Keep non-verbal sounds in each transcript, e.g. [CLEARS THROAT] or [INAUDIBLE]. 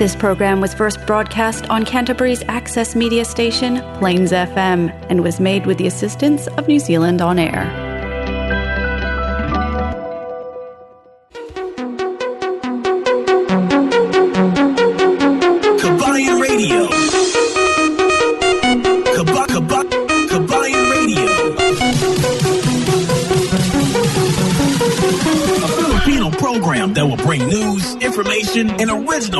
This program was first broadcast on Canterbury's access media station, Plains FM, and was made with the assistance of New Zealand On Air. Kabayan Radio. Kaba, kaba, Kabayan Radio. A Filipino program that will bring news, information, and original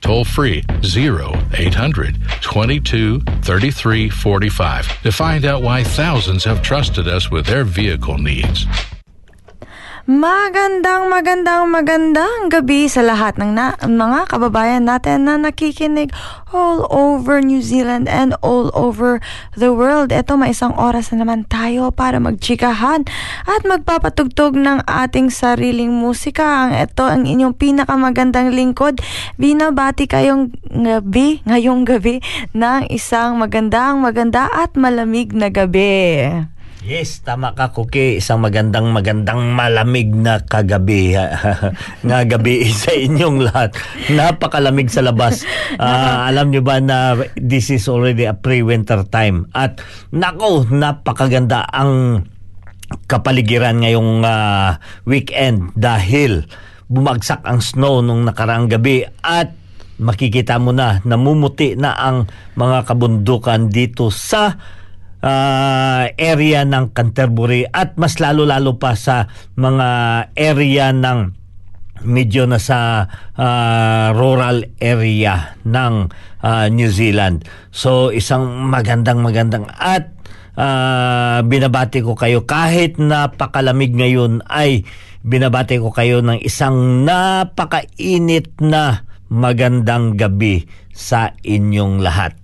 toll free 0 0800 22 33 45 to find out why thousands have trusted us with their vehicle needs. Magandang, magandang, magandang gabi sa lahat ng na, mga kababayan natin na nakikinig all over New Zealand and all over the world. Ito, may isang oras na naman tayo para magchikahan at magpapatugtog ng ating sariling musika. Ang ito ang inyong pinakamagandang lingkod. Binabati kayong gabi, ngayong gabi ng isang magandang, maganda at malamig na gabi. Yes, tama ka, Kuki. Isang magandang, magandang malamig na kagabi. [LAUGHS] nga gabi sa inyong lahat. Napakalamig sa labas. [LAUGHS] Ah, alam nyo ba na this is already a pre-winter time. At nako, napakaganda ang kapaligiran ngayong ah, weekend dahil bumagsak ang snow nung nakaraang gabi at makikita mo na namumuti na ang mga kabundukan dito sa uh, area ng Canterbury at mas lalo-lalo pa sa mga area ng medyo na sa uh, rural area ng uh, New Zealand. So isang magandang magandang at uh, binabati ko kayo kahit napakalamig ngayon ay binabati ko kayo ng isang napakainit na magandang gabi sa inyong lahat.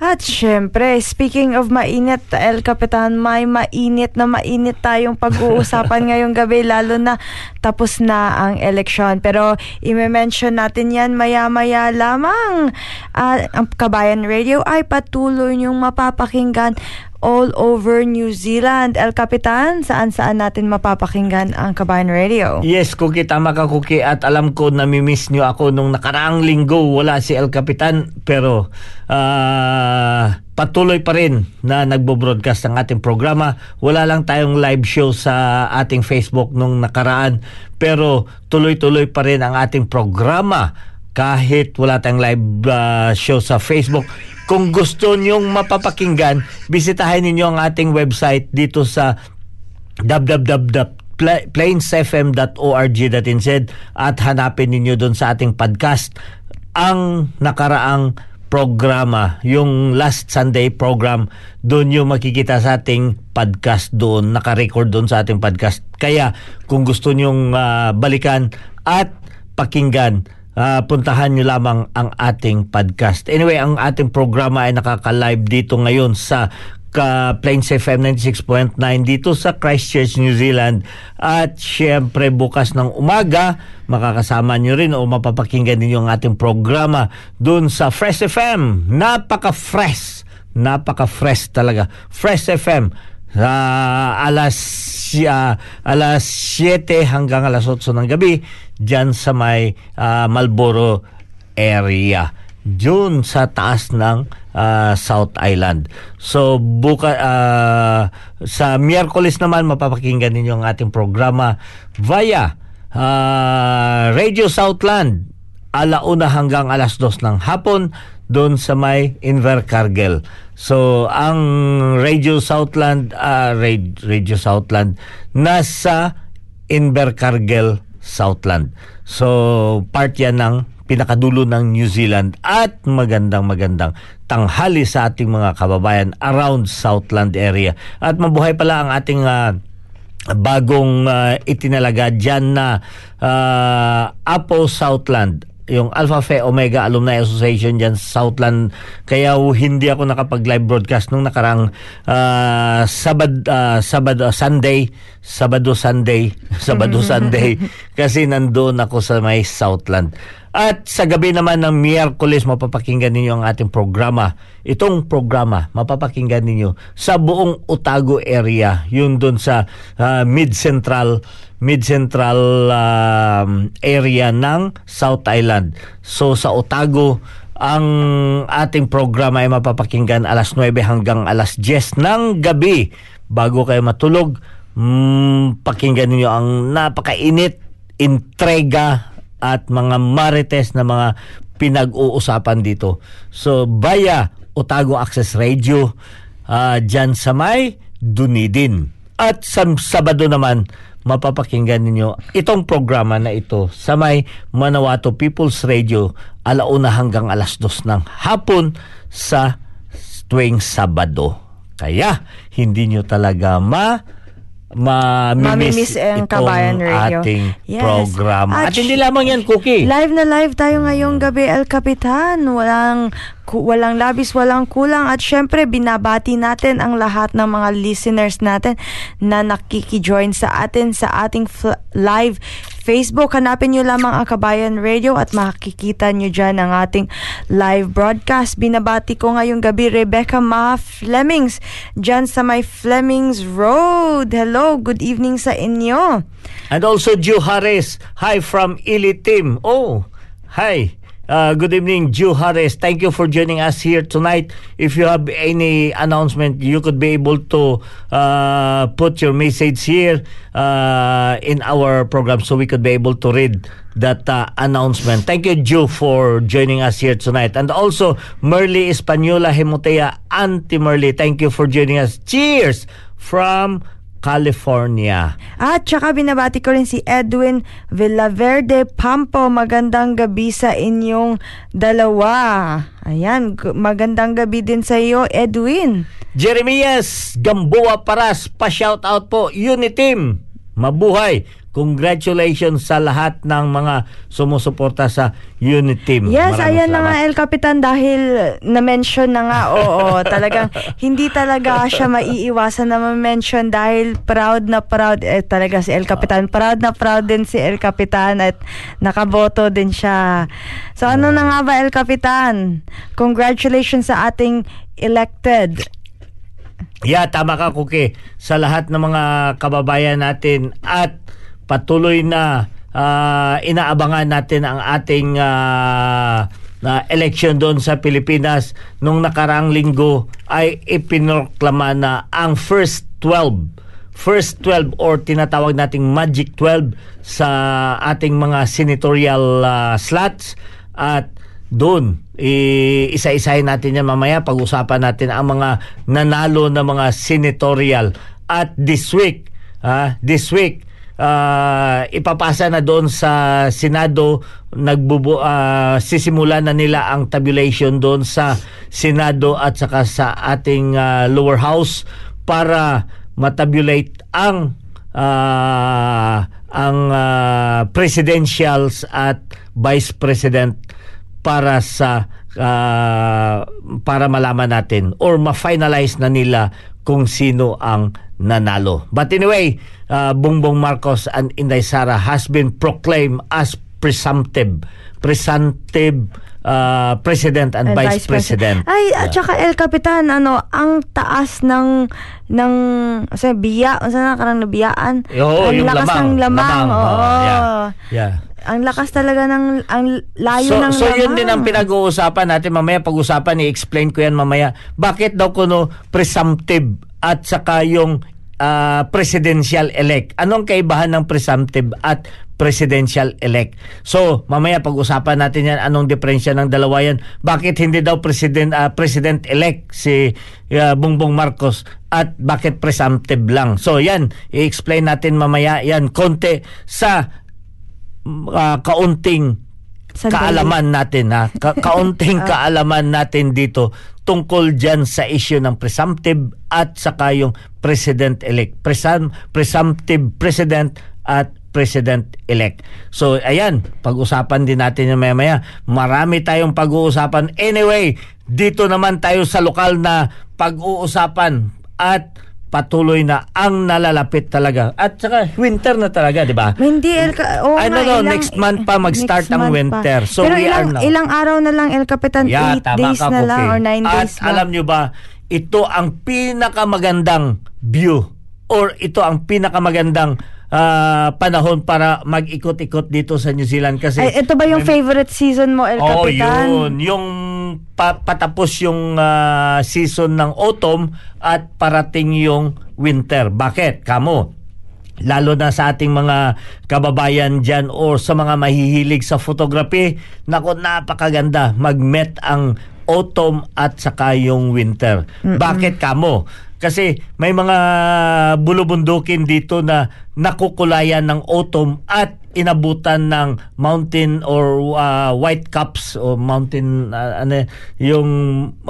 At syempre, speaking of mainit, El Capitan, may mainit na mainit tayong pag-uusapan [LAUGHS] ngayong gabi, lalo na tapos na ang eleksyon. Pero i-mention natin yan maya-maya lamang. Uh, ang Kabayan Radio ay patuloy niyong mapapakinggan all over New Zealand. El Capitan, saan-saan natin mapapakinggan ang Kabayan Radio? Yes, Kuki, tama ka, Kuki. At alam ko, namimiss nyo ako nung nakaraang linggo. Wala si El Capitan. Pero, uh, patuloy pa rin na nagbo-broadcast ang ating programa. Wala lang tayong live show sa ating Facebook nung nakaraan. Pero, tuloy-tuloy pa rin ang ating programa kahit wala tayong live uh, show sa Facebook. Kung gusto nyong mapapakinggan, bisitahin ninyo ang ating website dito sa www pla- plainsfm.org.nz at hanapin ninyo doon sa ating podcast ang nakaraang programa, yung last Sunday program, doon yung makikita sa ating podcast doon, naka-record doon sa ating podcast. Kaya kung gusto nyong ah, balikan at pakinggan, ah, puntahan nyo lamang ang ating podcast. Anyway, ang ating programa ay nakaka-live dito ngayon sa ka Plains FM 96.9 dito sa Christchurch, New Zealand. At syempre bukas ng umaga, makakasama nyo rin o mapapakinggan ninyo ang ating programa doon sa Fresh FM. Napaka-fresh. Napaka-fresh talaga. Fresh FM sa alas uh, alas 7 hanggang alas 8 ng gabi diyan sa may ah, Marlboro area dun sa taas ng ah, South Island. So buka ah, sa Miyerkules naman mapapakinggan ninyo ang ating programa via ah, Radio Southland alauna hanggang alas dos ng hapon doon sa may Invercargill. So, ang Radio Southland, Ra- Radio Southland, nasa Invercargill, Southland. So, part yan ng pinakadulo ng New Zealand at magandang magandang tanghali sa ating mga kababayan around Southland area. At mabuhay pala ang ating ah, bagong ah, itinalaga dyan na ah, Apo Southland yung Alpha Phi Omega Alumni Association dyan sa Southland. Kaya hindi ako nakapag live broadcast nung nakarang ah, Sabad, ah, Sabado Sunday. Sabado Sunday. [LAUGHS] Sabado [LAUGHS] Sunday. Kasi nandoon ako sa may Southland at sa gabi naman ng Miyerkules mapapakinggan ninyo ang ating programa itong programa mapapakinggan ninyo sa buong Otago area yun doon sa ah, Mid Central Mid Central um, area ng South Island. So sa Otago, ang ating programa ay mapapakinggan alas 9 hanggang alas 10 ng gabi. Bago kayo matulog, mm, pakinggan niyo ang napakainit, intriga at mga marites na mga pinag-uusapan dito. So via Otago Access Radio, ah, dyan sa may Dunedin. At sa Sabado naman, mapapakinggan ninyo itong programa na ito sa may Manawato People's Radio alauna hanggang alas dos ng hapon sa tuwing Sabado. Kaya hindi nyo talaga ma Mamimiss ang Kabayan Radio. ating Yes. programa. At, At hindi lamang yan, Cookie. Live na live tayo ngayong gabi, El Capitan. Walang, walang labis, walang kulang. At syempre, binabati natin ang lahat ng mga listeners natin na nakikijoin sa atin sa ating fl- live Facebook. Hanapin nyo lamang ang Kabayan Radio at makikita nyo dyan ang ating live broadcast. Binabati ko ngayong gabi Rebecca Ma Flemings dyan sa may Flemings Road. Hello, good evening sa inyo. And also Harris. Hi from Ili Team. Oh, hi. Uh, good evening, Ju Harris. Thank you for joining us here tonight. If you have any announcement, you could be able to uh, put your message here uh, in our program so we could be able to read that uh, announcement. Thank you, Ju, for joining us here tonight. And also, Merly Española Hemotea, Auntie Merly, thank you for joining us. Cheers from California. At saka binabati ko rin si Edwin Villaverde Pampo. Magandang gabi sa inyong dalawa. Ayan, magandang gabi din sa iyo, Edwin. Jeremias Gamboa Paras, pa-shout out po, Uniteam. Mabuhay. Congratulations sa lahat ng mga sumusuporta sa Uniteam. Yes, Maraming ayan na salamat. nga El Capitan dahil na-mention na nga, oo, [LAUGHS] talagang hindi talaga siya maiiwasan na ma-mention dahil proud na proud eh, talaga si El Capitan. Proud na proud din si El Capitan at nakaboto din siya. So ano na nga ba El Capitan? Congratulations sa ating elected. Yeah, tama ka, Kuki. Sa lahat ng mga kababayan natin at patuloy na ah, inaabangan natin ang ating ah, na election doon sa Pilipinas nung nakaraang linggo ay ipinoklama na ang first 12 first 12 or tinatawag nating magic 12 sa ating mga senatorial ah, slots. At doon isa-isahin natin yan mamaya. Pag-usapan natin ang mga nanalo na mga senatorial. At this week ah this week ah, ipapasa na doon sa Senado nagbubu ah, sisimula na nila ang tabulation doon sa Senado at saka sa ating ah, lower house para matabulate ang ah, ang ah, presidentials at vice president para sa ah, para malaman natin or ma-finalize na nila kung sino ang nanalo. But anyway, uh, Bongbong Marcos and Inday Sara has been proclaimed as presumptive presumptive uh, president and, And vice, president. Ay, at saka El Capitan, ano, ang taas ng ng sa biya, sa nakarang nabiyaan. Oo, ang yung lakas lamang. ng lamang. Lamang, Oo. oo, yeah. Yeah. Ang lakas talaga ng ang layo so, ng so lamang. yun din ang pinag-uusapan natin. Mamaya pag-usapan i-explain ko yan mamaya. Bakit daw kuno presumptive at saka yung ah, presidential elect anong kaibahan ng presumptive at presidential elect so mamaya pag-usapan natin yan. Anong diferensya ng dalawa yan? Bakit hindi daw president ah, president elect si ah, Bongbong Marcos? At bakit presumptive lang? So yan. I-explain natin mamaya yan konti sa ah, kaunting Sandali. kaalaman natin ha? Ka- [LAUGHS] kaunting kaalaman natin dito tungkol dyan sa issue ng presumptive at saka yung president-elect. Presum- presumptive president at president-elect. So ayan pag-usapan din natin yung maya-maya. Marami tayong pag-uusapan. Anyway dito naman tayo sa lokal na pag-uusapan at patuloy na ang nalalapit talaga at saka winter na talaga di ba Hindi, El Ca- oo I don't know, ilang- next month pa mag-start ang month pa. winter. So Pero we are ilang, now. ilang araw na lang, El Capitan? Yeah, 8 tama days ka, na lang or 9 At days ba? alam nyo ba, ito ang pinakamagandang view or ito ang pinakamagandang ah, panahon para mag-ikot-ikot dito sa New Zealand kasi Ay, ito ba yung favorite season mo, El Oh, Capitan? yun. Yung pa- patapos yung ah, season ng autumn at parating yung winter. Bakit? Kamo, lalo na sa ating mga kababayan dyan or sa mga mahihilig sa photography, nako napakaganda mag-met ang autumn at saka yung winter. Bakit kamo? Kasi may mga bulubundukin dito na nakukulayan ng autumn at inabutan ng mountain or uh, white caps o mountain uh, ano yung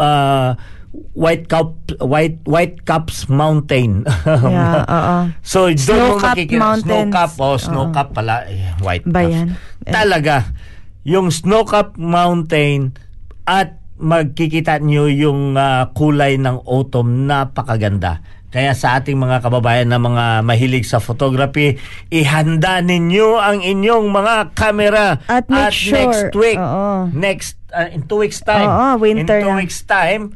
uh, white cap white white caps mountain. Yeah, [LAUGHS] oo. So doon mo makikita snow cap oh, snow Oo. cap pala eh, white Ba caps. yan? Talaga yung snow cap mountain at magkikita nyo yung ah, kulay ng autumn napakaganda. Kaya sa ating mga kababayan na mga mahilig sa photography, ihanda ninyo ang inyong mga camera At make sure, next week, oo. next uh, in two weeks time, Oo, winter in two na. weeks time,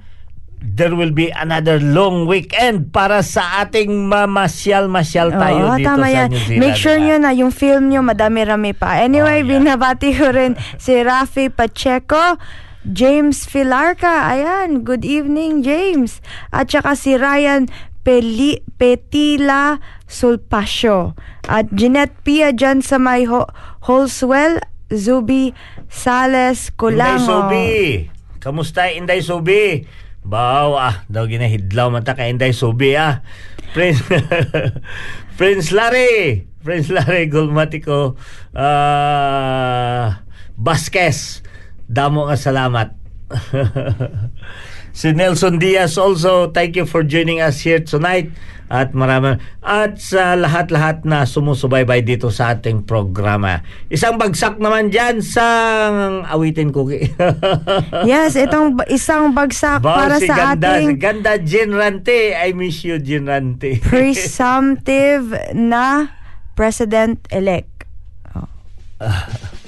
there will be another long weekend para sa ating mamasyal-masyal tayo Oo, dito tama sa yan. New Zealand. Make sure nyo na yung film nyo, madami-rami pa. Anyway, Oh, yeah. binabati ko rin si Rafi Pacheco, James Filarca, ayan, good evening James. At saka si Ryan Peli, Petila Sulpasyo. At Jeanette Pia dyan sa may Ho- Holswell, Zubi Sales Inday Kulango. Sobi. Kamusta Inday Sobi? Baw ah, daw ginahidlaw man ta kay Inday Sobi ah. Prince [LAUGHS] Prince Larry. Prince Larry Gulmatico ah Vasquez. Damo nga salamat. [LAUGHS] si Nelson Diaz also, thank you for joining us here tonight. At marami at sa lahat-lahat na sumusubaybay dito sa ating programa. Isang bagsak naman diyan sa awitin cookie. [LAUGHS] Yes, itong isang bagsak Ba, para si sa ganda, ating ganda Jen Rante. I miss you Jen Rante. [LAUGHS] presumptive na president-elect. May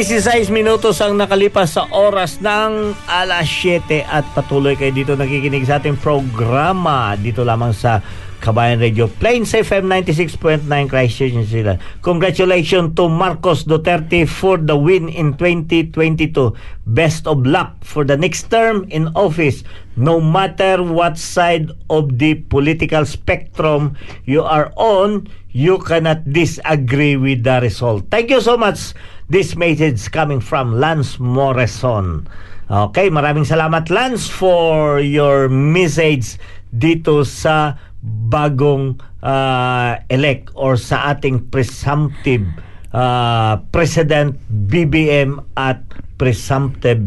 16 minutos ang nakalipas sa oras ng alas 7 at patuloy kayo dito nakikinig sa ating programa dito lamang sa Kabayan Radio Plains FM 96.9 Christchurch, New Zealand. Congratulations to Marcos Duterte for the win in 2022. Best of luck for the next term in office. No matter what side of the political spectrum you are on, you cannot disagree with the result. Thank you so much. This message coming from Lance Morrison. Okay, maraming salamat Lance for your message dito sa bagong uh, elect or sa ating presumptive uh, President BBM at presumptive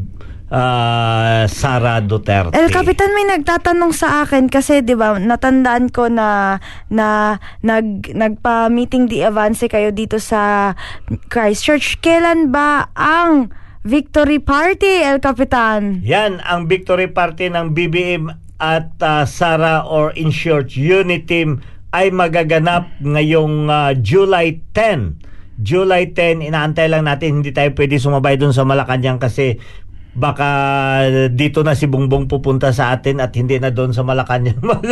uh, Sara Duterte. El Kapitan may nagtatanong sa akin kasi 'di ba natandaan ko na na nag nagpa-meeting di avance kayo dito sa Christchurch. Kailan ba ang Victory Party, El Kapitan? Yan ang victory party ng BBM at uh, Sara or in short Uniteam ay magaganap ngayong uh, July 10. July 10, inaantay lang natin hindi tayo pwede sumabay doon sa Malacanang kasi baka dito na si Bongbong pupunta sa atin at hindi na doon sa Malacanang [LAUGHS] mag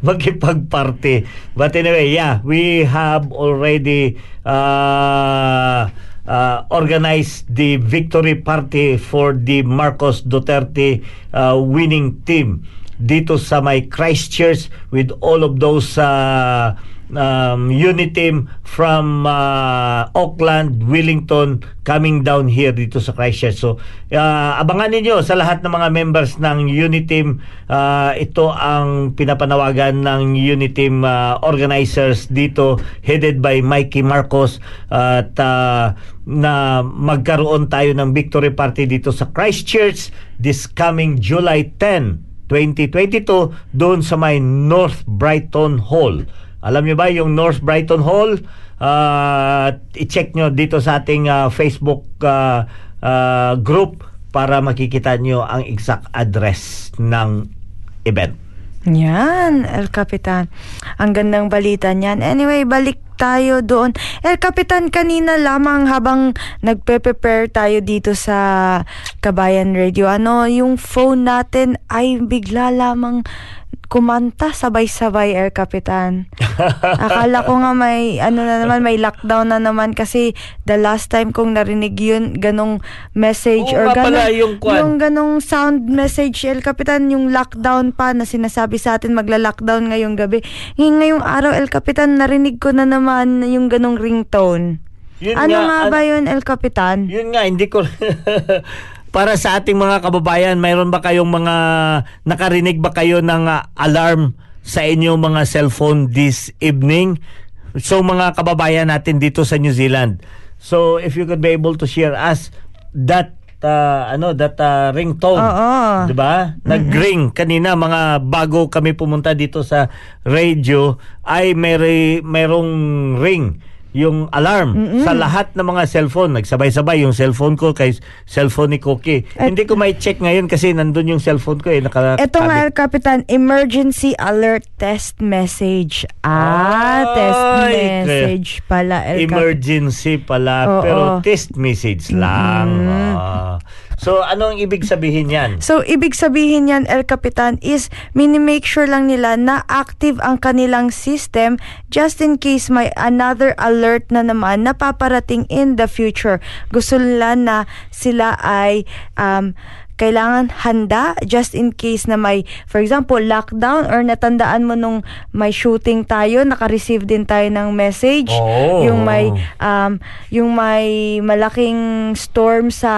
magkipag-party. But anyway, yeah, we have already uh, uh, organized the victory party for the Marcos Duterte uh, winning team dito sa may Christchurch with all of those uh, um, unit team from uh, Auckland, Wellington coming down here dito sa Christchurch. So, uh, abangan ninyo sa lahat ng mga members ng unit team. Uh, ito ang pinapanawagan ng unit team uh, organizers dito headed by Mikey Marcos at uh, na magkaroon tayo ng victory party dito sa Christchurch this coming July 10 2022 doon sa may North Brighton Hall. Alam niyo ba yung North Brighton Hall? Uh, i-check nyo dito sa ating uh, Facebook uh, uh, group para makikita nyo ang exact address ng event. Yan, El Kapitan. Ang gandang balita niyan. Anyway, balik tayo doon. El Kapitan, kanina lamang habang nagpe-prepare tayo dito sa Kabayan Radio, ano, yung phone natin ay bigla lamang kumanta sabay-sabay El Kapitan. [LAUGHS] Akala ko nga may ano na naman may lockdown na naman kasi the last time kong narinig yun ganong message Oo or ganong yung kwan. yung ganong sound message El Kapitan yung lockdown pa na sinasabi sa atin magla-lockdown ngayong gabi. Ngayon, ngayong araw El Kapitan narinig ko na naman yung ganong ringtone. Yun ano nga, nga, ba yun El Kapitan? Yun nga, hindi ko... [LAUGHS] Para sa ating mga kababayan, mayroon ba kayong mga... Nakarinig ba kayo ng ah, alarm sa inyong mga cellphone this evening? So mga kababayan natin dito sa New Zealand. So if you could be able to share us that uh, ano that uh, ringtone. Oo. 'Di ba? Nag-ring kanina mga bago kami pumunta dito sa radio ay may merong ring yung alarm sa lahat ng mga cellphone. Nagsabay-sabay yung cellphone ko kay cellphone ni Cookie. Hindi ko may check ngayon kasi nandun yung cellphone ko eh. Naka, Ito nga, El Capitan, emergency alert test message. Ah, test Ay, message pala, El. Emergency pala, Oo. pero test message lang. Ah. So, ano ang ibig sabihin yan? So, ibig sabihin yan, El Capitan, is mini-make sure lang nila na active ang kanilang system just in case may another alert na naman na paparating in the future. Gusto nila na sila ay um, kailangan handa just in case na may, for example, lockdown or natandaan mo nung may shooting tayo, naka-receive din tayo ng message. Oo. Yung may, um, yung may malaking storm sa,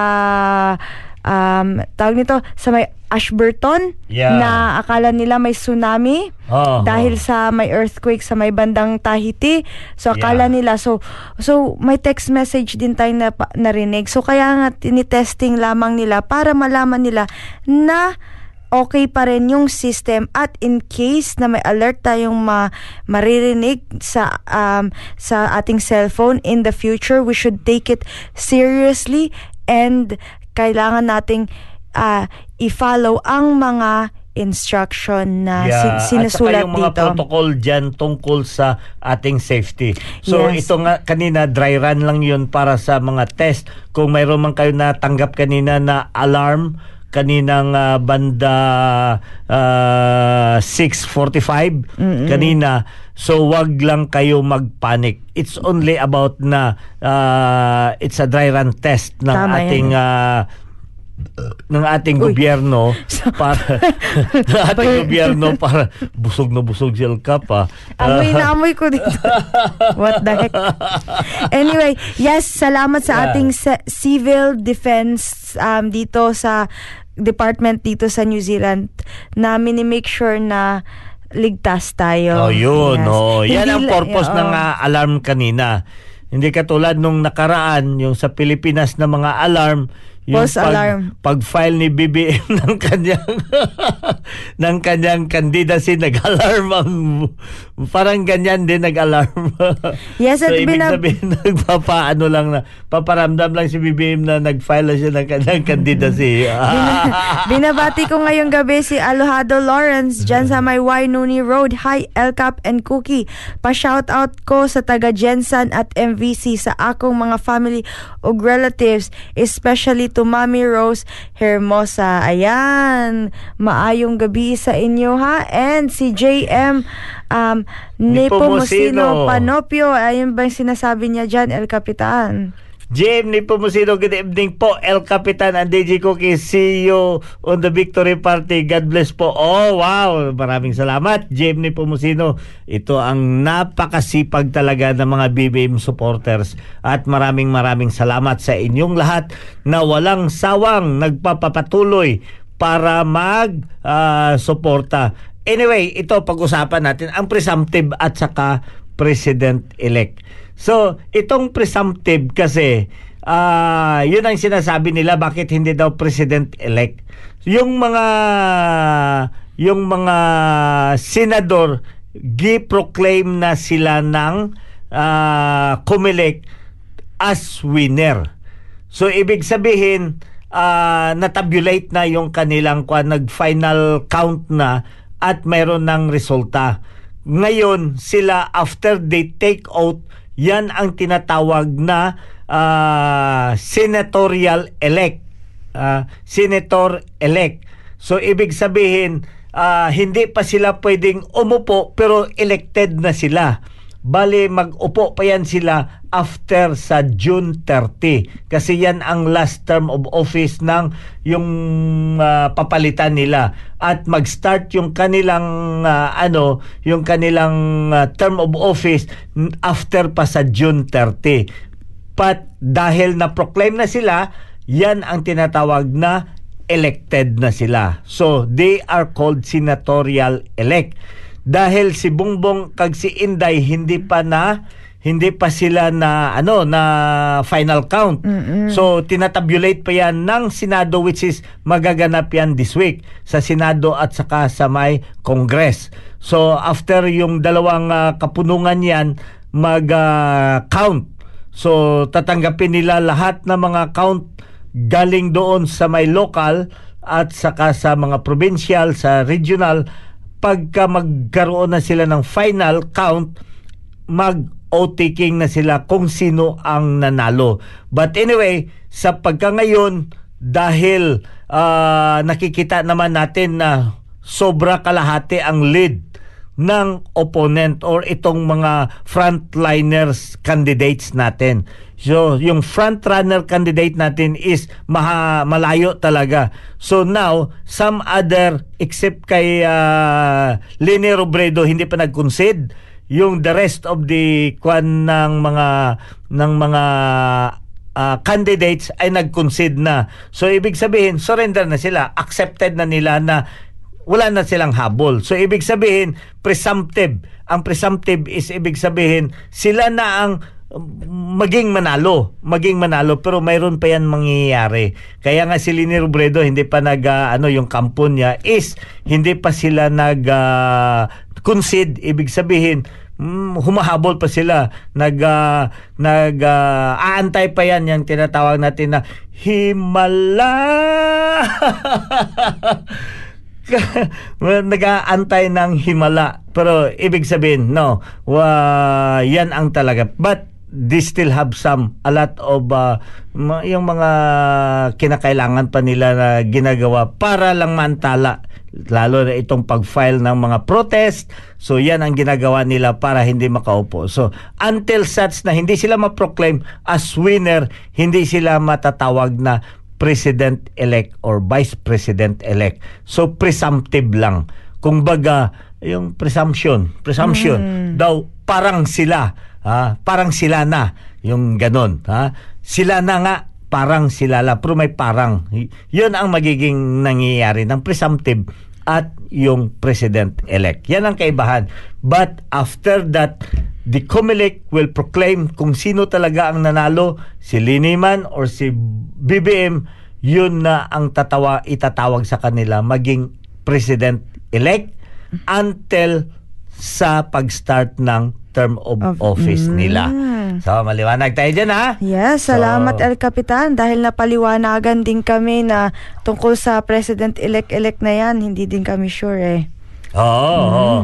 um, tawag nito, sa may Ashburton Yeah. na akala nila may tsunami Oo. dahil sa may earthquake sa may bandang Tahiti. So akala Yeah. nila so so may text message din tayo na narinig. So kaya nga tinitesting lamang nila para malaman nila na okay pa rin yung system at in case na may alert tayong ma maririnig sa um, sa ating cellphone in the future we should take it seriously and kailangan nating ah, i-follow ang mga instruction na Yeah, sin- sinusulat at saka yung mga dito. protocol dyan tungkol sa ating safety. So Yes. ito nga kanina dry run lang yun para sa mga test. Kung mayroon man kayo natanggap kanina na alarm kaninang ah, banda ah, 6.45 kanina so wag lang kayo magpanic it's only about na ah, it's a dry run test ng Tama yan. ating ah, ng ating gobyerno [LAUGHS] para [LAUGHS] ng ating gobyerno para busog na busog si El Capa. Amoy na amoy ko dito. [LAUGHS] What the heck? Anyway, yes, salamat sa ating civil defense um, dito sa department dito sa New Zealand na mini-make sure na ligtas tayo. Oh, yun. Yes. Oh. Yan Hindi ang purpose oo. ng ah, alarm kanina. Hindi katulad nung nakaraan, yung sa Pilipinas na mga alarm, False alarm. pag-file ni BBM [LAUGHS] ng kanyang [LAUGHS] ng kanyang candidacy nag-alarm ang parang ganyan din nag-alarm. [LAUGHS] Yes, so at ibig binab- sabihin nagpapaano lang na paparamdam lang si BBM na nag-file na siya ng kanyang candidacy. Binabati ko ngayong gabi si Alojado Lawrence dyan sa may Wainuni Road. Hi, Elcap and Cookie. Pa-shoutout ko sa taga Jensen at MVC sa akong mga family o relatives, especially to Mami Rose Hermosa. Ayan, maayong gabi sa inyo ha. And si JM um. Nepomuceno Panopio. Ayun ba yung sinasabi niya dyan, El Capitan? Jim ni Pumusino, good evening po. El Capitan and DJ Cookie, see you on the victory party. God bless po. Oh, wow. Maraming salamat, Jim ni Pumusino. Ito ang napakasipag talaga ng mga BBM supporters. At maraming maraming salamat sa inyong lahat na walang sawang nagpapatuloy para mag ah, suporta. Anyway, ito pag-usapan natin ang presumptive at saka president-elect. So, itong presumptive kasi, ah yun ang sinasabi nila bakit hindi daw president-elect. Yung mga yung mga senador gi-proclaim na sila ng ah COMELEC as winner. So ibig sabihin ah natabulate na yung kanilang kwa nag-final count na at mayroon ng resulta. Ngayon sila after they take out yan ang tinatawag na ah, senatorial elect. Ah, senator elect. So ibig sabihin ah, hindi pa sila pwedeng umupo pero elected na sila. Bali, mag-upo pa yan sila after sa June 30. Kasi yan ang last term of office ng yung ah, papalitan nila. At mag-start yung kanilang ah, ano, yung kanilang ah, term of office after pa sa June 30. But dahil na-proclaim na sila, yan ang tinatawag na elected na sila. So, they are called senatorial elect. Dahil si Bongbong kag si Inday hindi pa na hindi pa sila na ano na final count. So tinatabulate pa yan ng Senado which is magaganap yan this week sa Senado at saka sa may Congress. So after yung dalawang ah, kapunungan yan mag-count. so tatanggapin nila lahat ng mga count galing doon sa may local at saka sa mga provincial, sa regional, pagka magkaroon na sila ng final count, mag o-taking na sila kung sino ang nanalo. But anyway, sa pagka ngayon, dahil ah, nakikita naman natin na sobra kalahati ang lead ng opponent or itong mga frontliners candidates natin. So, yung frontrunner candidate natin is maha, malayo talaga. So now, some other except kay uh, Lene Robredo hindi pa nag-concede yung the rest of the kwan ng mga ng mga ah, candidates ay nag-concede na. So ibig sabihin, surrender na sila, accepted na nila na wala na silang habol. So ibig sabihin, presumptive. Ang presumptive is ibig sabihin, sila na ang maging manalo, maging manalo pero mayroon pa yan mangyayari. Kaya nga si Lini Robredo hindi pa nag ah, ano yung kampo niya is hindi pa sila nag ah, concede ibig sabihin mm, humahabol pa sila nag ah, nag ah, aantay pa yan yung tinatawag natin na himala [LAUGHS] [LAUGHS] nag-aantay ng himala. Pero ibig sabihin, no, wa, yan ang talaga. But they still have some, a lot of, uh, yung mga kinakailangan pa nila na ginagawa para lang mantala lalo na itong pag-file ng mga protest. So yan ang ginagawa nila para hindi makaupo. So until such na hindi sila ma-proclaim as winner, hindi sila matatawag na president-elect or vice president-elect. So presumptive lang. Kung baga, yung presumption, presumption daw parang sila, ha? parang sila na, yung ganon. Ha? Sila na nga, parang sila la, pero may parang. Yun ang magiging nangyayari ng presumptive at yung president-elect. Yan ang kaibahan. But after that, the COMELEC will proclaim kung sino talaga ang nanalo, si Liniman or si BBM, yun na ang tatawa, itatawag sa kanila maging president-elect until sa pag-start ng term of, Of- office nila. Mm. So, maliwanag tayo dyan, ha? Yes, salamat So- El Capitan dahil napaliwanagan din kami na tungkol sa President-elect-elect na yan, hindi din kami sure eh. Oo, oo.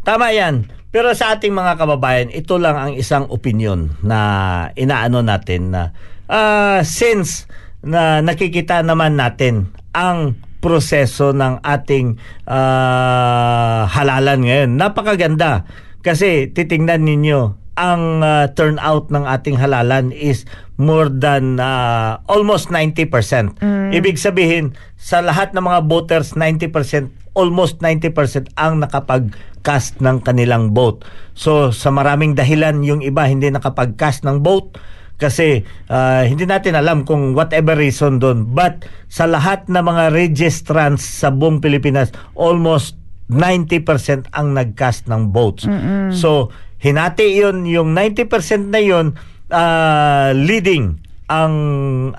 Tama yan. Pero sa ating mga kababayan, ito lang ang isang opinion na inaano natin na ah, since na nakikita naman natin ang proseso ng ating ah, halalan ngayon. Napakaganda kasi titingnan ninyo ang ah, turnout ng ating halalan is more than ah, almost 90%. Ibig sabihin, sa lahat ng mga voters, 90%, almost 90% ang nakapag-cast ng kanilang vote. So, sa maraming dahilan, yung iba hindi nakapag-cast ng vote kasi ah, hindi natin alam kung whatever reason doon. But sa lahat ng mga registrants sa buong Pilipinas, almost 90% ang nag-cast ng votes. So, hinati yun, yung 90% na yun, ah, leading ang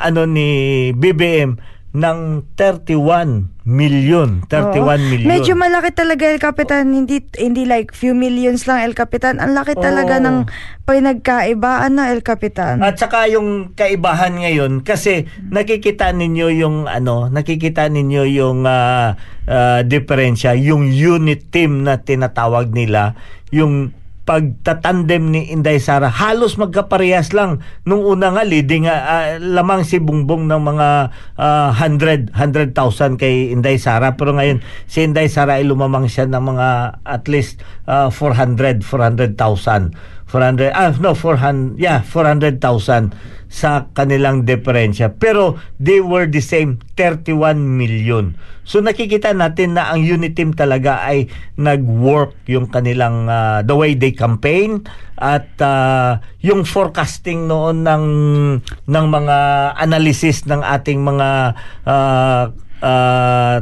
ano ni BBM ng 31 million. 31 Oo. million. Medyo malaki talaga El Capitan, hindi hindi like few millions lang El Capitan. Ang laki talaga Oo. ng pinagkaibaan na El Capitan. At saka yung kaibahan ngayon kasi nakikita ninyo yung ano, nakikita ninyo yung ah, ah, diferensya, yung unit team na tinatawag nila, yung pagtatandem ni Inday Sara halos magkaparehas lang. Nung una nga leading ah, lamang si Bungbong ng mga ah, 100 100,000 kay Inday Sara. Pero ngayon si Inday Sara ay lumamang siya ng mga at least ah, 400 400,000 400 ah no 400 yeah 400,000 sa kanilang diferensya. Pero they were the same 31 million. So nakikita natin na ang unit team talaga ay nag-work yung kanilang ah, the way they campaign at ah, yung forecasting noon ng ng mga analysis ng ating mga ah, ah,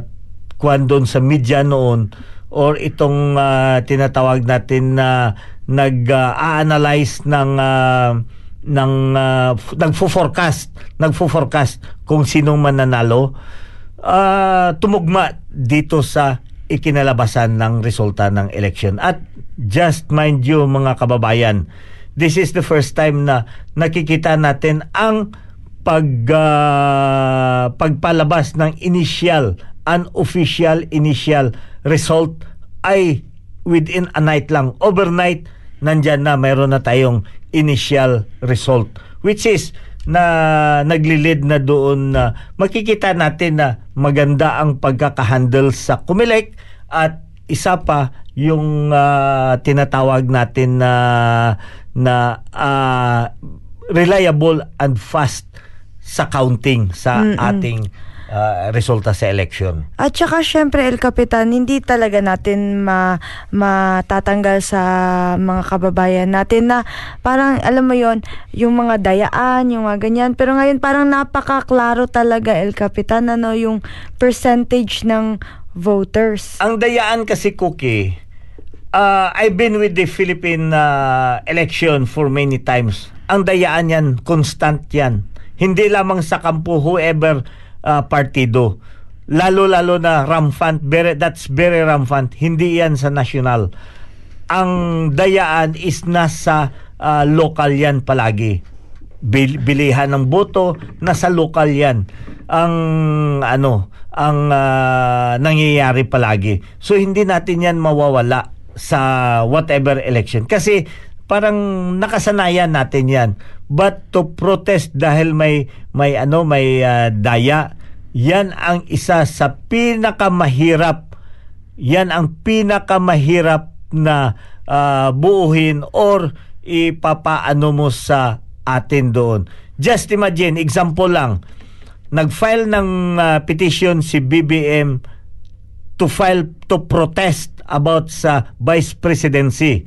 kuwan doon sa media noon or itong ah, tinatawag natin na nag-analyze ng ah, ng ah, f- nagfo-forecast nagfo-forecast kung sinong mananalo. Ah, tumugma dito sa ikinalabasan ng resulta ng election at just mind you mga kababayan this is the first time na nakikita natin ang pag ah, pagpalabas ng initial unofficial initial result ay within a night lang. Overnight nandyan na mayroon na tayong initial result which is na naglilid na doon na makikita natin na maganda ang pagkakahandle sa Kumilik at isa pa yung ah, tinatawag natin na na ah, reliable and fast sa counting sa ating ah, resulta sa election. At saka syempre El Capitan, hindi talaga natin ma matatanggal sa mga kababayan natin na parang alam mo yon yung mga dayaan, yung mga ganyan. Pero ngayon parang napakaklaro talaga El Capitan ano yung percentage ng voters. Ang dayaan kasi Cookie, uh, I've been with the Philippine uh, election for many times. Ang dayaan yan, constant yan. Hindi lamang sa kampo whoever uh, partido. Lalo-lalo na rampant, very, that's very rampant. Hindi yan sa national. Ang dayaan is nasa uh, local yan palagi. Bil- bilihan ng boto nasa lokal yan ang ano ang ah, nangyayari palagi so hindi natin yan mawawala sa whatever election kasi parang nakasanayan natin yan but to protest dahil may may ano may ah, daya yan ang isa sa pinakamahirap yan ang pinakamahirap na ah, buuhin or ipapaano mo sa atin doon. Just imagine, example lang, nag-file ng ah, petition si BBM to file to protest about sa vice presidency.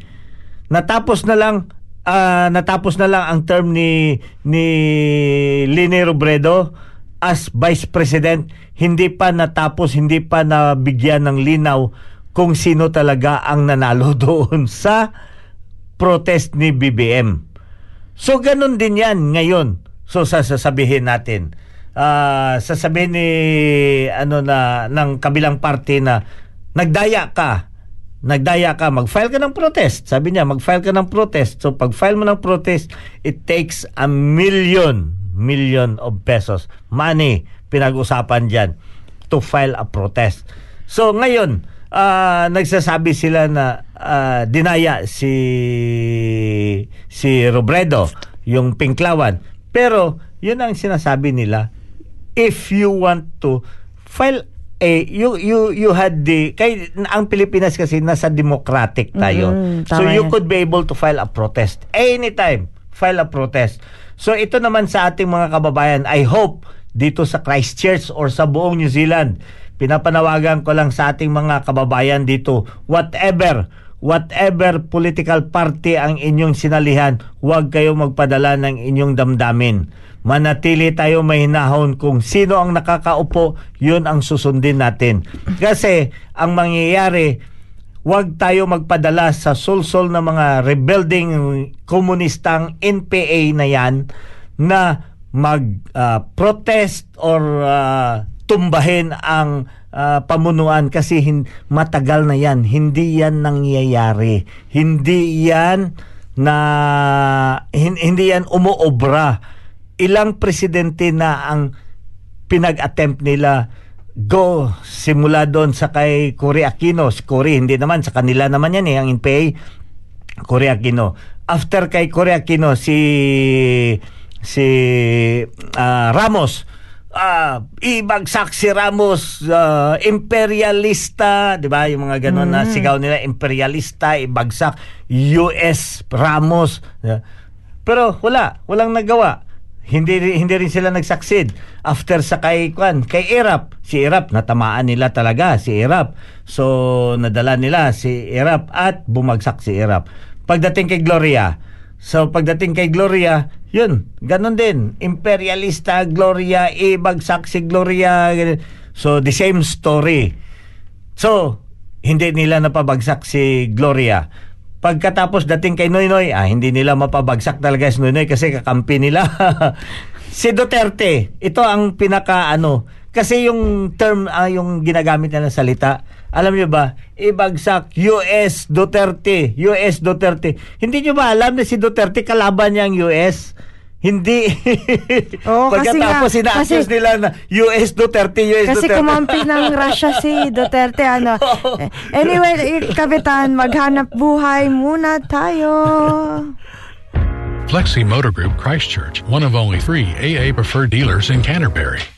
Natapos na lang ah, natapos na lang ang term ni ni Lini Robredo as vice president, hindi pa natapos, hindi pa nabigyan ng linaw kung sino talaga ang nanalo [LAUGHS] doon sa protest ni BBM. So ganun din yan ngayon. So sasabihin natin, ah sasabihin ni ano na ng kabilang party na nagdaya ka. Nagdaya ka, mag-file ka ng protest. Sabi niya, mag-file ka ng protest. So pag-file mo ng protest, it takes a million, million of pesos. Money, pinag-usapan diyan to file a protest. So ngayon, ah, nagsasabi sila na ah, dinaya si si Robredo, yung Pinklawan. Pero yun ang sinasabi nila, if you want to file a you you you had the kay ang Pilipinas kasi nasa democratic tayo. Mm, so you yan. could be able to file a protest anytime. File a protest. So ito naman sa ating mga kababayan, I hope dito sa Christchurch or sa buong New Zealand, pinapanawagan ko lang sa ating mga kababayan dito, whatever whatever political party ang inyong sinalihan, huwag kayo magpadala ng inyong damdamin. Manatili tayo mahinahon kung sino ang nakakaupo, yun ang susundin natin. Kasi ang mangyayari, huwag tayo magpadala sa sulsol na mga rebuilding komunistang NPA na yan na mag-protest or ah, tumbahin ang ah, pamunuan kasi hin- matagal na yan. Hindi yan nangyayari. Hindi yan na hin- hindi yan umuobra. Ilang presidente na ang pinag-attempt nila go simula doon sa kay Cory Aquino. Si Cory, hindi naman, sa kanila naman yan eh, ang NPA. Cory Aquino. After kay Cory Aquino, si si ah, Ramos, ah, ibagsak si Ramos, ah, imperialista, di ba? Yung mga ganun na sigaw nila, imperialista, ibagsak, US Ramos. Pero wala, walang nagawa. Hindi hindi rin sila nagsucceed after sa kay Kwan, kay Irap. Si Irap natamaan nila talaga si Irap. So nadala nila si Irap at bumagsak si Irap. Pagdating kay Gloria, So pagdating kay Gloria, yun, ganun din. Imperialista Gloria, ibagsak si Gloria. So the same story. So, hindi nila napabagsak si Gloria. Pagkatapos dating kay Noynoy, ah, hindi nila mapabagsak talaga si Noynoy kasi kakampi nila. [LAUGHS] si Duterte, ito ang pinaka ano, kasi yung term, ah, yung ginagamit na ng salita, alam niyo ba, ibagsak US Duterte, US Duterte. Hindi niyo ba alam na si Duterte kalaban niya ang US? Hindi. [LAUGHS] Oo, kasi nga, Pagkatapos ina-accuse kasi- nila na US Duterte, US Kasi Duterte. kumampi ng [LAUGHS] Russia si Duterte. Ano. [LAUGHS] Eh, Anyway, eh, Kapitan, maghanap buhay muna tayo. Flexi Motor Group Christchurch, one of only three AA preferred dealers in Canterbury.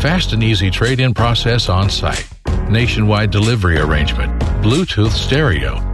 Fast and easy trade in process on site. Nationwide delivery arrangement. Bluetooth stereo.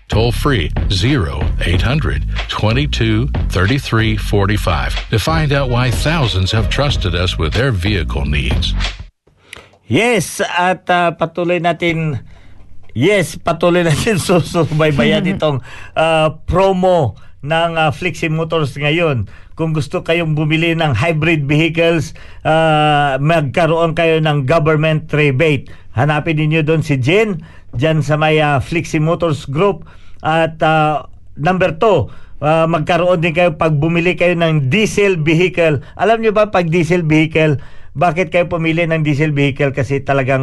toll free 0800 22 33 45 to find out why thousands have trusted us with their vehicle needs. Yes, at ah, patuloy natin Yes, patuloy [LAUGHS] natin susubaybayan [LAUGHS] itong ah, promo ng ah, Flexi Motors ngayon. Kung gusto kayong bumili ng hybrid vehicles, ah, magkaroon kayo ng government rebate. Hanapin niyo doon si Jen, dyan sa may ah, Flexi Motors Group. At ah, number two, ah, magkaroon din kayo pag bumili kayo ng diesel vehicle. Alam niyo ba pag diesel vehicle, bakit kayo pumili ng diesel vehicle kasi talagang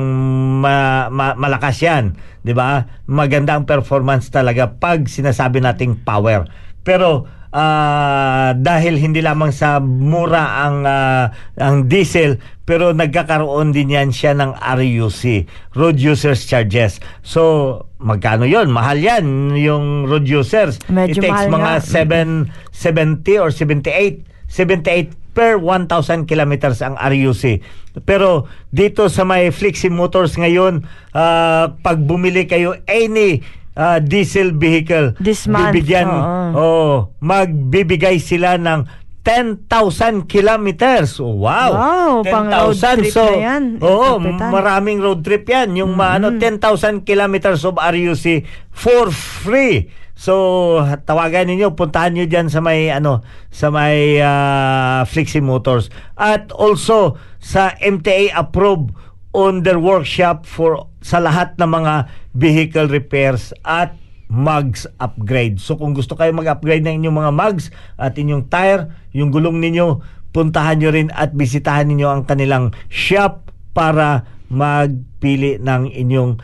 ma- ma- malakas yan, 'di ba? Maganda ang performance talaga pag sinasabi nating power. Pero ah, dahil hindi lamang sa mura ang ah, ang diesel pero nagkakaroon din yan siya ng RUC, road users charges. So magkano 'yon? Mahal 'yan yung road users. Medyo It takes mga nga. 7 70 or 78 78 per 1,000 kilometers ang RUC. Pero dito sa may Flexi Motors ngayon, ah, pag bumili kayo any ah, diesel vehicle, This month, bibigyan, oo. oh, magbibigay sila ng 10,000 kilometers. Oh, wow. Wow, pang road trip so, na yan, Oo, Kapitan. maraming road trip yan. Yung maano 10,000 kilometers of RUC for free. So, tawagan ninyo, puntahan niyo diyan sa may ano, sa may ah, Flexi Motors at also sa MTA approved on their workshop for sa lahat ng mga vehicle repairs at mugs upgrade. So kung gusto kayo mag-upgrade ng inyong mga mugs at inyong tire, yung gulong ninyo, puntahan nyo rin at bisitahan ninyo ang kanilang shop para magpili ng inyong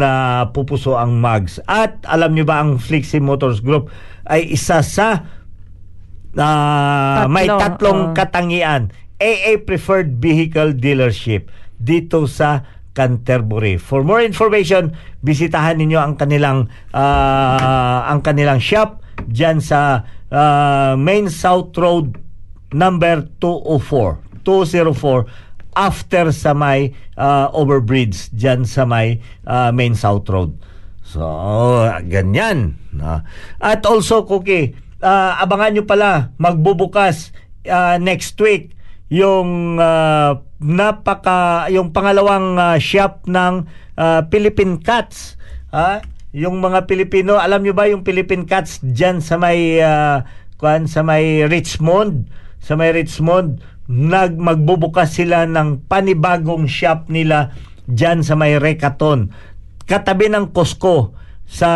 na pupuso ang mugs. At alam nyo ba ang Flexi Motors Group ay isa sa ah, Tatlo, may tatlong oh. katangian. AA Preferred Vehicle Dealership dito sa Canterbury. For more information, bisitahan ninyo ang kanilang ah, ang kanilang shop diyan sa ah, Main South Road number 204. 204 after sa may ah, overbridge diyan sa may ah, Main South Road. So, ganyan. Ah. At also, Cookie, ah, abangan nyo pala, magbubukas ah, next week yung ah, napaka, yung pangalawang ah, shop ng ah, Philippine Cats. Ah, yung mga Pilipino, alam nyo ba yung Philippine Cats dyan sa may, ah, kuan, sa may Richmond? Sa may Richmond, nag, magbubukas sila ng panibagong shop nila dyan sa may Rekaton katabi ng Costco sa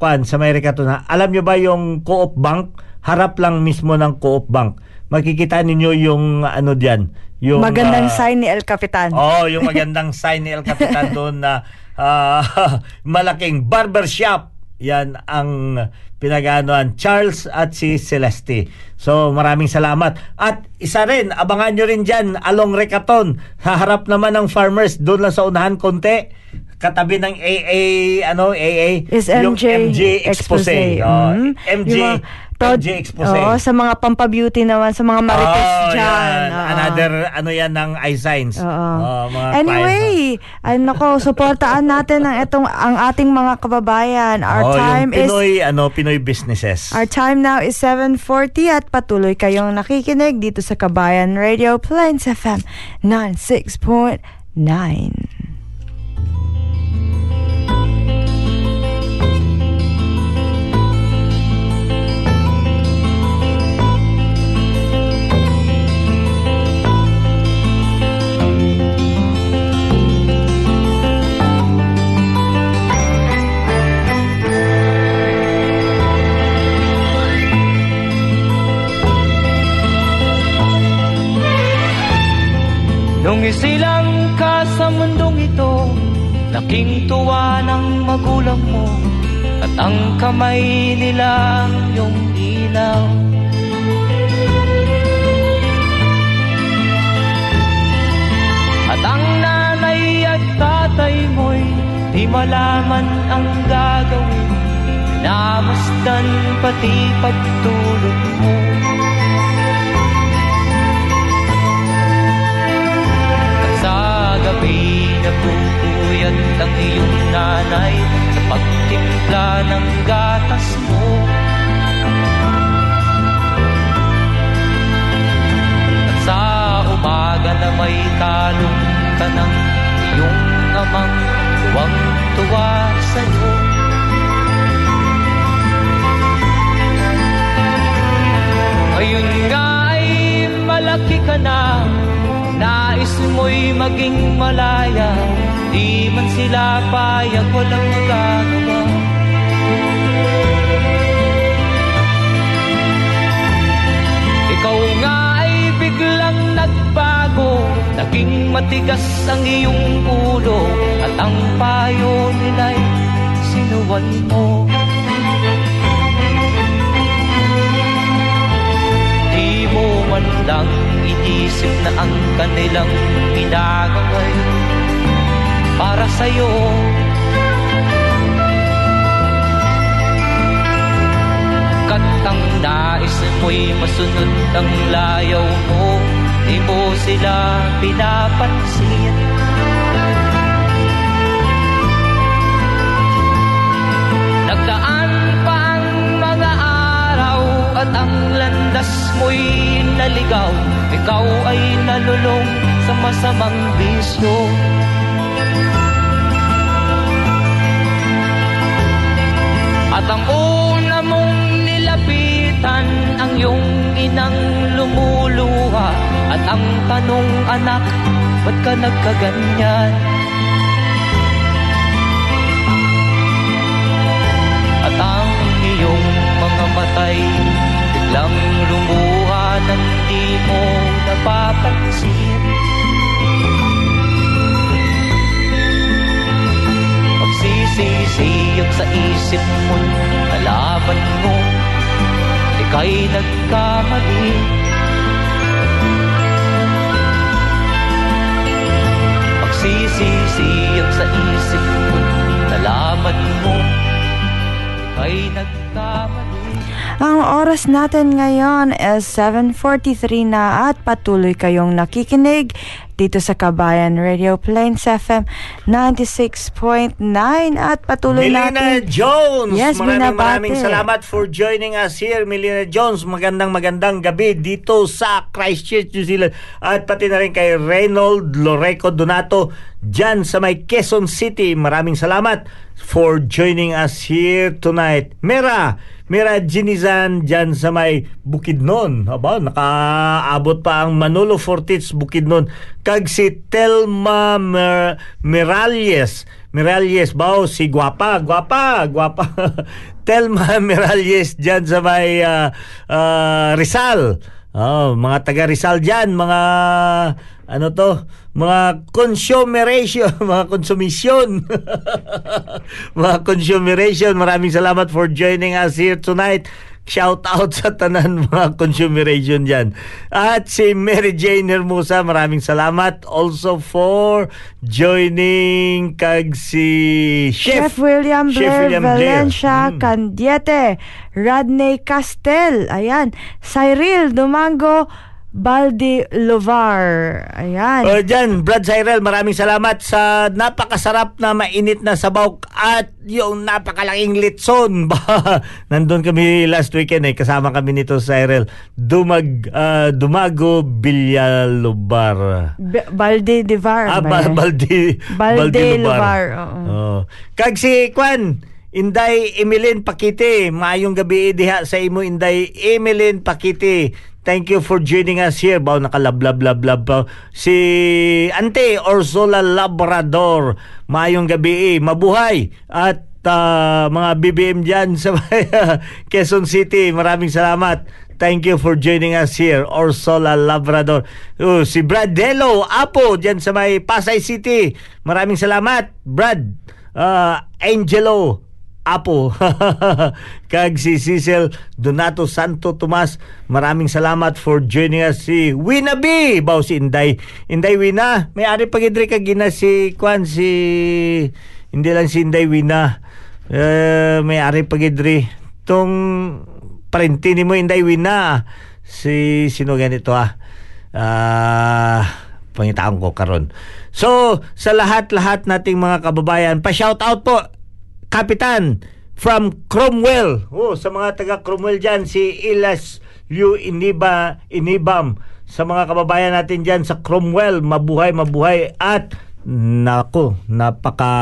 kwan sa may Rekaton. Alam nyo ba yung Co-op Bank? Harap lang mismo ng Co-op Bank. Makikita ninyo yung ano diyan, yung Magandang ah, sign ni El Capitan. Oh, yung magandang [LAUGHS] sign ni El Capitan doon na ah, [LAUGHS] malaking barber shop. Yan ang pinaganoan Charles at si Celeste. So maraming salamat. At isa rin, abangan nyo rin dyan, along Rekaton. Haharap naman ng farmers, doon lang sa unahan konti. Katabi ng AA ano AA Is yung MJ, MJ expose. Oh, Mm. MJ Yung proud- MJ expose. Oo, sa mga pampabeauty naman, sa mga marites Oh, dyan. yan. Oo. Another ano yan ng eye signs. Oo. Oh, mga Anyway, ay nako, suportaan natin ang etong ang ating mga kababayan. Our oh, time yung is Pinoy ano Pinoy businesses. Our time now is 7.40 at patuloy kayong nakikinig dito sa Kabayan Radio Plains FM 96.9. Nung isilang ka sa mundong ito, laking tuwa ng magulang mo, at ang kamay nila ang ilaw. At ang nanay at tatay mo'y di malaman ang gagawin, namasdan pati pagtulog mo. Gabi napupuyat ang iyong nanay Sa pagtimpla ng gatas mo. At sa umaga na may talong ka ng iyong amang Tuwang-tuwa sa'yo. Ngayon nga ay malaki ka na mo'y maging malaya. Di man sila payag walang magagawa. Ikaw nga ay biglang nagbago. Naging matigas ang iyong ulo. At ang payo nila'y sinuwan mo Man lang inisip na ang kanilang ginagaway para sa'yo. Kat ang nais mo'y masunod ang layaw mo, di mo sila pinapansin. Nagdaan pa ang mga araw at ang landas mo'y naligaw Ikaw ay nalulong sa masamang bisyo. At ang una mong nilapitan ang iyong inang lumuluha. At ang tanong anak, ba't ka nagkaganyan? At ang iyong mga matay Biglang lumuha nang di mo napapansin Pagsisisiyag sa isip mo Nalaman mo. Ika'y nagkamali Ang oras natin ngayon is 7.43 na at patuloy kayong nakikinig dito sa Kabayan Radio Plains FM 96.9 at patuloy Melina natin. Jones, Yes, maraming binabati. maraming salamat for joining us here. Melina Jones, magandang magandang gabi dito sa Christchurch, New Zealand. At pati na rin kay Reynold Loreco Donato dyan sa may Quezon City. Maraming salamat for joining us here tonight. Mera, Mera Ginizan dyan sa may Bukidnon. Aba, nakaabot pa ang Manolo Fortits Bukidnon. Kag si Telma Mer- Miralles. Miralles, bao, si Guapa, Guapa, Guapa. [LAUGHS] Telma Miralles dyan sa may ah, ah, Rizal. Oh, mga taga Rizal dyan, mga ano to, mga consumeration, [LAUGHS] mga konsumisyon. [LAUGHS] mga consumeration. Maraming salamat for joining us here tonight. Shout out sa tanan [LAUGHS] mga consumeration dyan. At si Mary Jane Hermosa, maraming salamat also for joining kag si Chef, Chef William Chef Blair William Blair. Valencia Mm. Candiete, Radney Castel, ayan, Cyril Domingo Baldi Lovar, ayan. O dyan, Brad Cyril, maraming salamat sa napakasarap na mainit na sabaw at yung napakalaking litson. [LAUGHS] Nandun kami last weekend eh, kasama kami nito Cyril. Dumag, ah, Dumago Billalubar. B- Baldi Divar. Ah, ba? Baldi, Baldi Lubar, oo. Oh. Kag si Kwan, Inday Emeline Pakiti. Maayong gabi diha sa imo Inday Emeline Pakiti. Thank you for joining us here. Bao nakalablab lab lab pa. Si Ante Orsola Labrador. Maayong gabi. Mabuhay. At ah, mga BBM dyan sa [LAUGHS] Quezon City. Maraming salamat. Thank you for joining us here, Orsola Labrador. Oh, si Brad Delo, Apo, dyan sa may Pasay City. Maraming salamat, Brad. Ah, Angelo, Apo. [LAUGHS] Kag si Cecil Donato Santo Tomas. Maraming salamat for joining us. Si Wina B. Baw si Inday. Inday Wina. May ari pagidri kag gina si Kwan si... Hindi lang si Inday Wina. Eh, may ari pagidri. Tong parenti ni mo Inday Wina. Si sino ganito ah. Ah, pangitaon ko karon. So, sa lahat-lahat nating mga kababayan, pa-shout out po Kapitan from Cromwell. Oh, sa mga taga Cromwell diyan si Ilas Liu Iniba Inibam sa mga kababayan natin diyan sa Cromwell, mabuhay mabuhay at Nako, napaka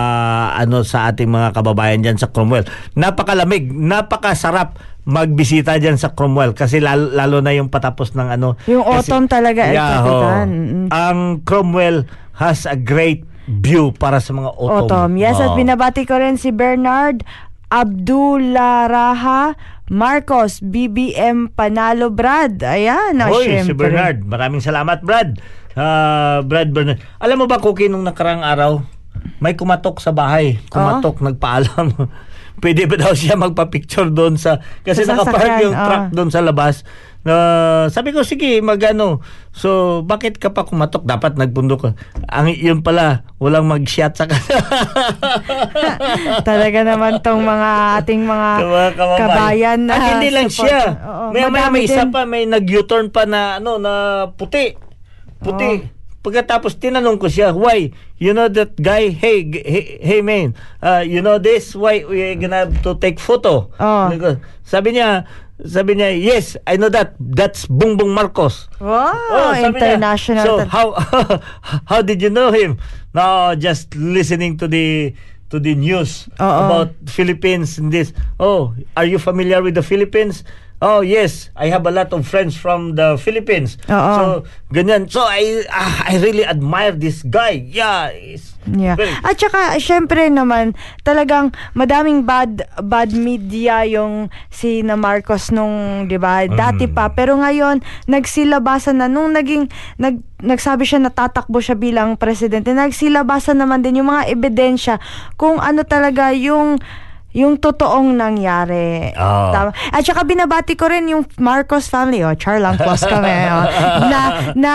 ano sa ating mga kababayan diyan sa Cromwell. Napakalamig, napakasarap magbisita diyan sa Cromwell kasi lalo, lalo na yung patapos ng ano. Yung kasi- autumn talaga, El Yeah, ho. Mm. Ang Cromwell has a great view para sa mga autumn. Autumn. Yes, at Oo. binabati ko rin si Bernard Abdularaha Marcos, BBM Panalo Brad. Ayan, oh, Hoy, si. Bernard. Maraming salamat, Brad. Ah, Brad Bernard. Alam mo ba, Cookie, nung nakarang araw, may kumatok sa bahay. Kumatok, nagpaalam. [LAUGHS] Pwede ba daw siya magpa-picture doon sa... Kasi Sa nakapark yung ah. truck doon sa labas. Na sabi ko, sige, magano. So, bakit ka pa kumatok? Dapat nagbundok ka. Ang, yun pala, walang mag-shot sa [LAUGHS] Talaga naman tong mga ating mga Mga kabayan na At hindi lang support. siya. Oo, may, may, may isa pa, may nag-U-turn pa na, ano, na puti. Puti. Oh. Pagkatapos tinanong ko siya, why? You know that guy? Hey, hey, hey man, uh, you know this? Why we gonna have to take photo? Oh. Sabi niya, sabi niya, yes, I know that. That's Bongbong Marcos. Wow, Oh, sabi niya, international. So how [LAUGHS] how did you know him? No, just listening to the to the news Oo. about Philippines and this. Oh, are you familiar with the Philippines? Oh, yes. I have a lot of friends from the Philippines. Oo. So, ganyan. So, I ah, I really admire this guy. Yeah. it's Yeah. very- At saka, syempre naman, talagang madaming bad bad media yung si na Marcos nung, di ba, dati Mm. pa. Pero ngayon, nagsilabasan na. Nung naging, nag, nagsabi siya na tatakbo siya bilang presidente, nagsilabasan naman din yung mga ebidensya kung ano talaga yung yung totoong nangyari. Oo. Tama. At saka binabati ko rin yung Marcos family. Oh, char lang, close kami. oh. [LAUGHS] na, na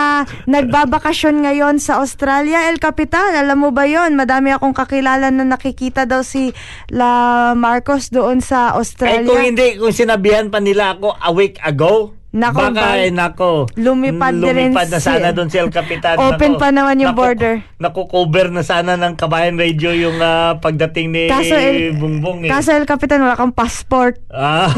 nagbabakasyon ngayon sa Australia. El Capitan, alam mo ba yon Madami akong kakilala na nakikita daw si La Marcos doon sa Eh, Australia. kung hindi, kung sinabihan pa nila ako a week ago, Nako, baka eh, nako. Lumipad din rin lumipad na si- sana doon si El Capitan. Open pa naman yung border. Naku-cover na sana ng Kabayan Radio yung ah, pagdating ni Kaso El, Bungbong. Eh. kaso El Capitan, wala kang passport. Ah.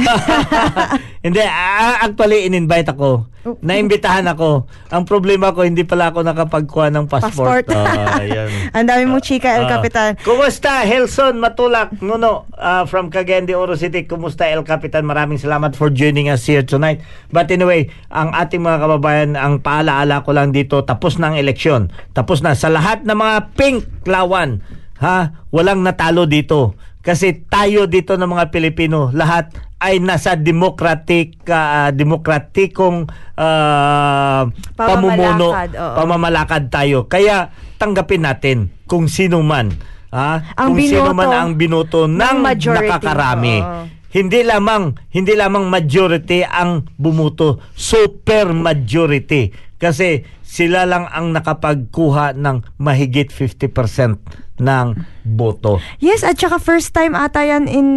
[LAUGHS] hindi, ah, actually, in-invite ako. Oh. Naimbitahan ako. Ang problema ko, hindi pala ako nakapagkuha ng passport. Passport. Ah, [LAUGHS] yan. Ang dami mong chika, El Ah. Capitan. Kumusta, Helson Matulak, Nuno, ah, from Cagayan de Oro City. Kumusta, El Capitan? Maraming salamat for joining us here tonight. But anyway, ang ating mga kababayan, ang paalaala ko lang dito, tapos na ang eleksyon. Tapos na. Sa lahat ng mga pink lawan, ha, walang natalo dito. Kasi tayo dito ng mga Pilipino, lahat ay nasa democratic ah, demokratikong ah, pamumuno Pamamalakad, oo. pamamalakad tayo. Kaya tanggapin natin kung sino man ha? Ang kung sino binoto man ang binoto ng, ng majority. nakakarami. Oo. Hindi lamang hindi lamang majority ang bumuto, super majority kasi sila lang ang nakapagkuha ng mahigit 50% ng boto. Yes, at saka first time ata yan in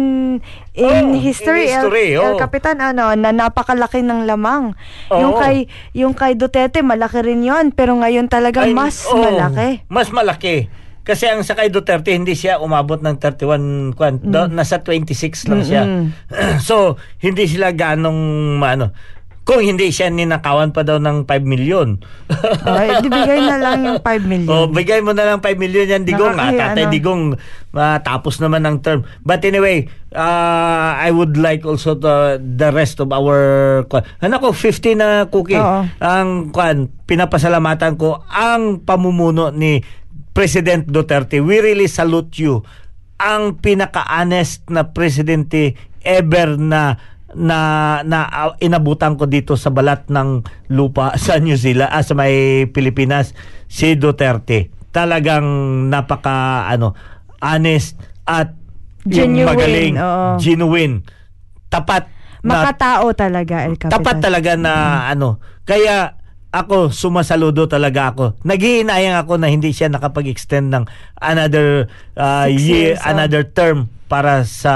in Oh, history, in history, El, El oh. Capitan, ano, na napakalaki ng lamang. Yung Oo. kay yung kay Duterte malaki rin 'yon, pero ngayon talaga Ay, mas oh, malaki. Mas malaki. Kasi ang sakay Duterte hindi siya umabot ng 31 kwan, do- nasa 26 lang siya. [CLEARS THROAT] so hindi sila ganong ano kung hindi siya ninakawan pa daw ng 5 million. [LAUGHS] Ay, di bigay na lang yung 5 million. Oh, bigay mo na lang 5 million yan, Digong. Ah, Nakakahiya, tatay ano? Digong, matapos naman ang term. But anyway, uh, I would like also the, the rest of our... Ano ko, 50 na cookie. Oo. Ang kwan, pinapasalamatan ko ang pamumuno ni President Duterte. We really salute you. Ang pinaka-honest na presidente ever na na na uh, inabutan ko dito sa balat ng lupa [LAUGHS] sa New Zealand ah, sa may Pilipinas si Duterte talagang napaka ano honest at yung Genuine, magaling oo. genuine tapat na Makatao talaga, El Capitan. tapat talaga na ano. Kaya ako sumasaludo talaga ako. Naghihinayang ako na hindi siya nakapag-extend ng another uh, Six year, years, oh. another term para sa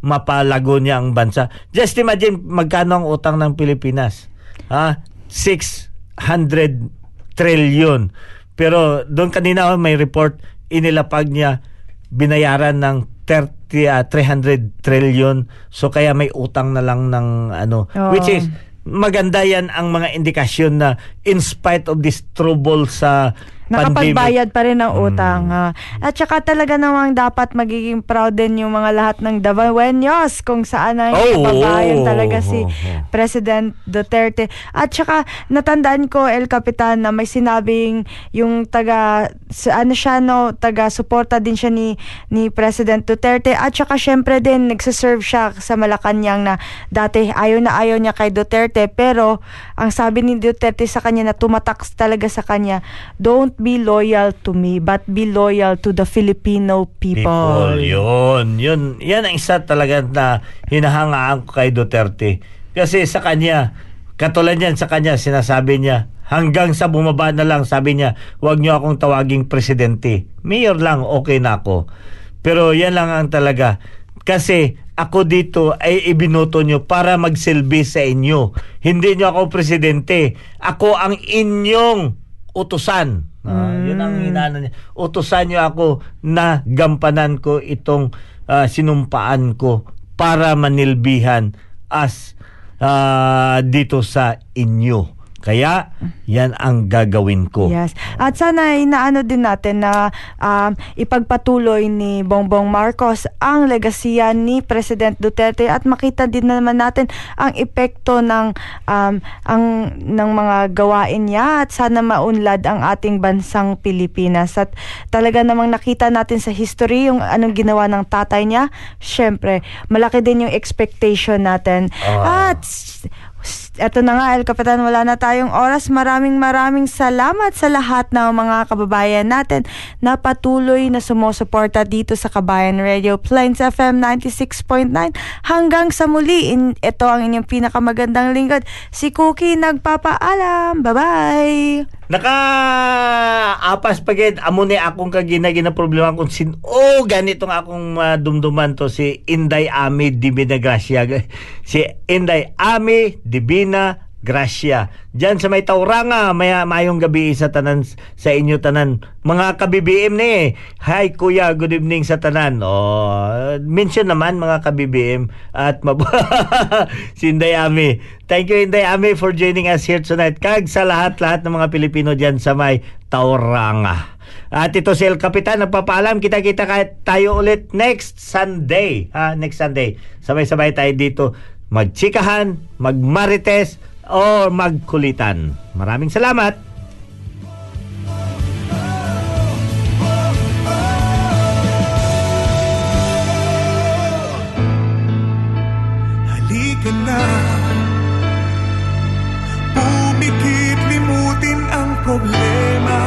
mapalago niya ang bansa. Just imagine magkano ang utang ng Pilipinas. Ha? 600 trillion. Pero doon kanina oh, may report inilapag niya binayaran ng 30 ah, 300 trillion. So kaya may utang na lang ng ano Oo. which is maganda yan ang mga indikasyon na in spite of this trouble sa. Nakapagbayad pa rin ng Hmm. utang. ah. At saka talaga namang dapat magiging proud din yung mga lahat ng Davaoenos kung saan ang Oh, babayan oh, talaga si oh, oh. President Duterte. At saka natandaan ko El Capitan na may sinabing yung taga ano siya no, taga suporta din siya ni ni President Duterte at saka syempre din nagse-serve siya sa Malacanang na dati ayaw na ayaw niya kay Duterte pero ang sabi ni Duterte sa kanya na tumatak talaga sa kanya, don't be loyal to me but be loyal to the Filipino people. people. Yun, yun. Yan ang isa talaga na hinahangaan ko kay Duterte. Kasi sa kanya, katulad yan sa kanya, sinasabi niya, hanggang sa bumaba na lang, sabi niya, huwag niyo akong tawaging presidente. Mayor lang, okay na ako. Pero yan lang ang talaga. Kasi ako dito ay ibinoto nyo para magsilbi sa inyo. Hindi nyo ako presidente. Ako ang inyong utusan. Ah, Yun ang hinano niya. Utusan niyo ako na gampanan ko itong ah, sinumpaan ko para manilbihan as ah, dito sa inyo. Kaya, yan ang gagawin ko. Yes. At sana inaano din natin na um, ipagpatuloy ni Bongbong Marcos ang legasiya ni President Duterte at makita din naman natin ang epekto ng um, ang ng mga gawain niya at sana maunlad ang ating bansang Pilipinas. At talaga namang nakita natin sa history yung anong ginawa ng tatay niya. Syempre, malaki din yung expectation natin. Ah. At eto na nga, El Capitan, wala na tayong oras. Maraming maraming salamat sa lahat ng mga kababayan natin na patuloy na sumusuporta dito sa Kabayan Radio Plains FM 96.9. Hanggang sa muli, in, ito ang inyong pinakamagandang lingkod. Si Cookie nagpapaalam. Bye-bye! Naka-apas pagid amo ni akong kagina-gina problema kung sin oh ganitong akong madumduman to si Inday Ami Divina Gracia [LAUGHS] si Inday Ami Divina Gracia. Diyan sa may Tauranga may mayong gabi sa tanan sa inyo tanan. Mga kabibim ni. Hi kuya. Good evening sa tanan. Oh mention naman mga kabibim at mab- [LAUGHS] si Inday Ami. Thank you Inday Ami for joining us here tonight. Kag sa lahat-lahat ng mga Pilipino diyan sa may Tauranga. At ito si El Capitan nagpapaalam. Kita-kita tayo ulit next Sunday. Ha next Sunday. Sabay-sabay tayo dito magchikahan magmarites o magkulitan. Maraming salamat! Halika na. Pumikit limutin ang problema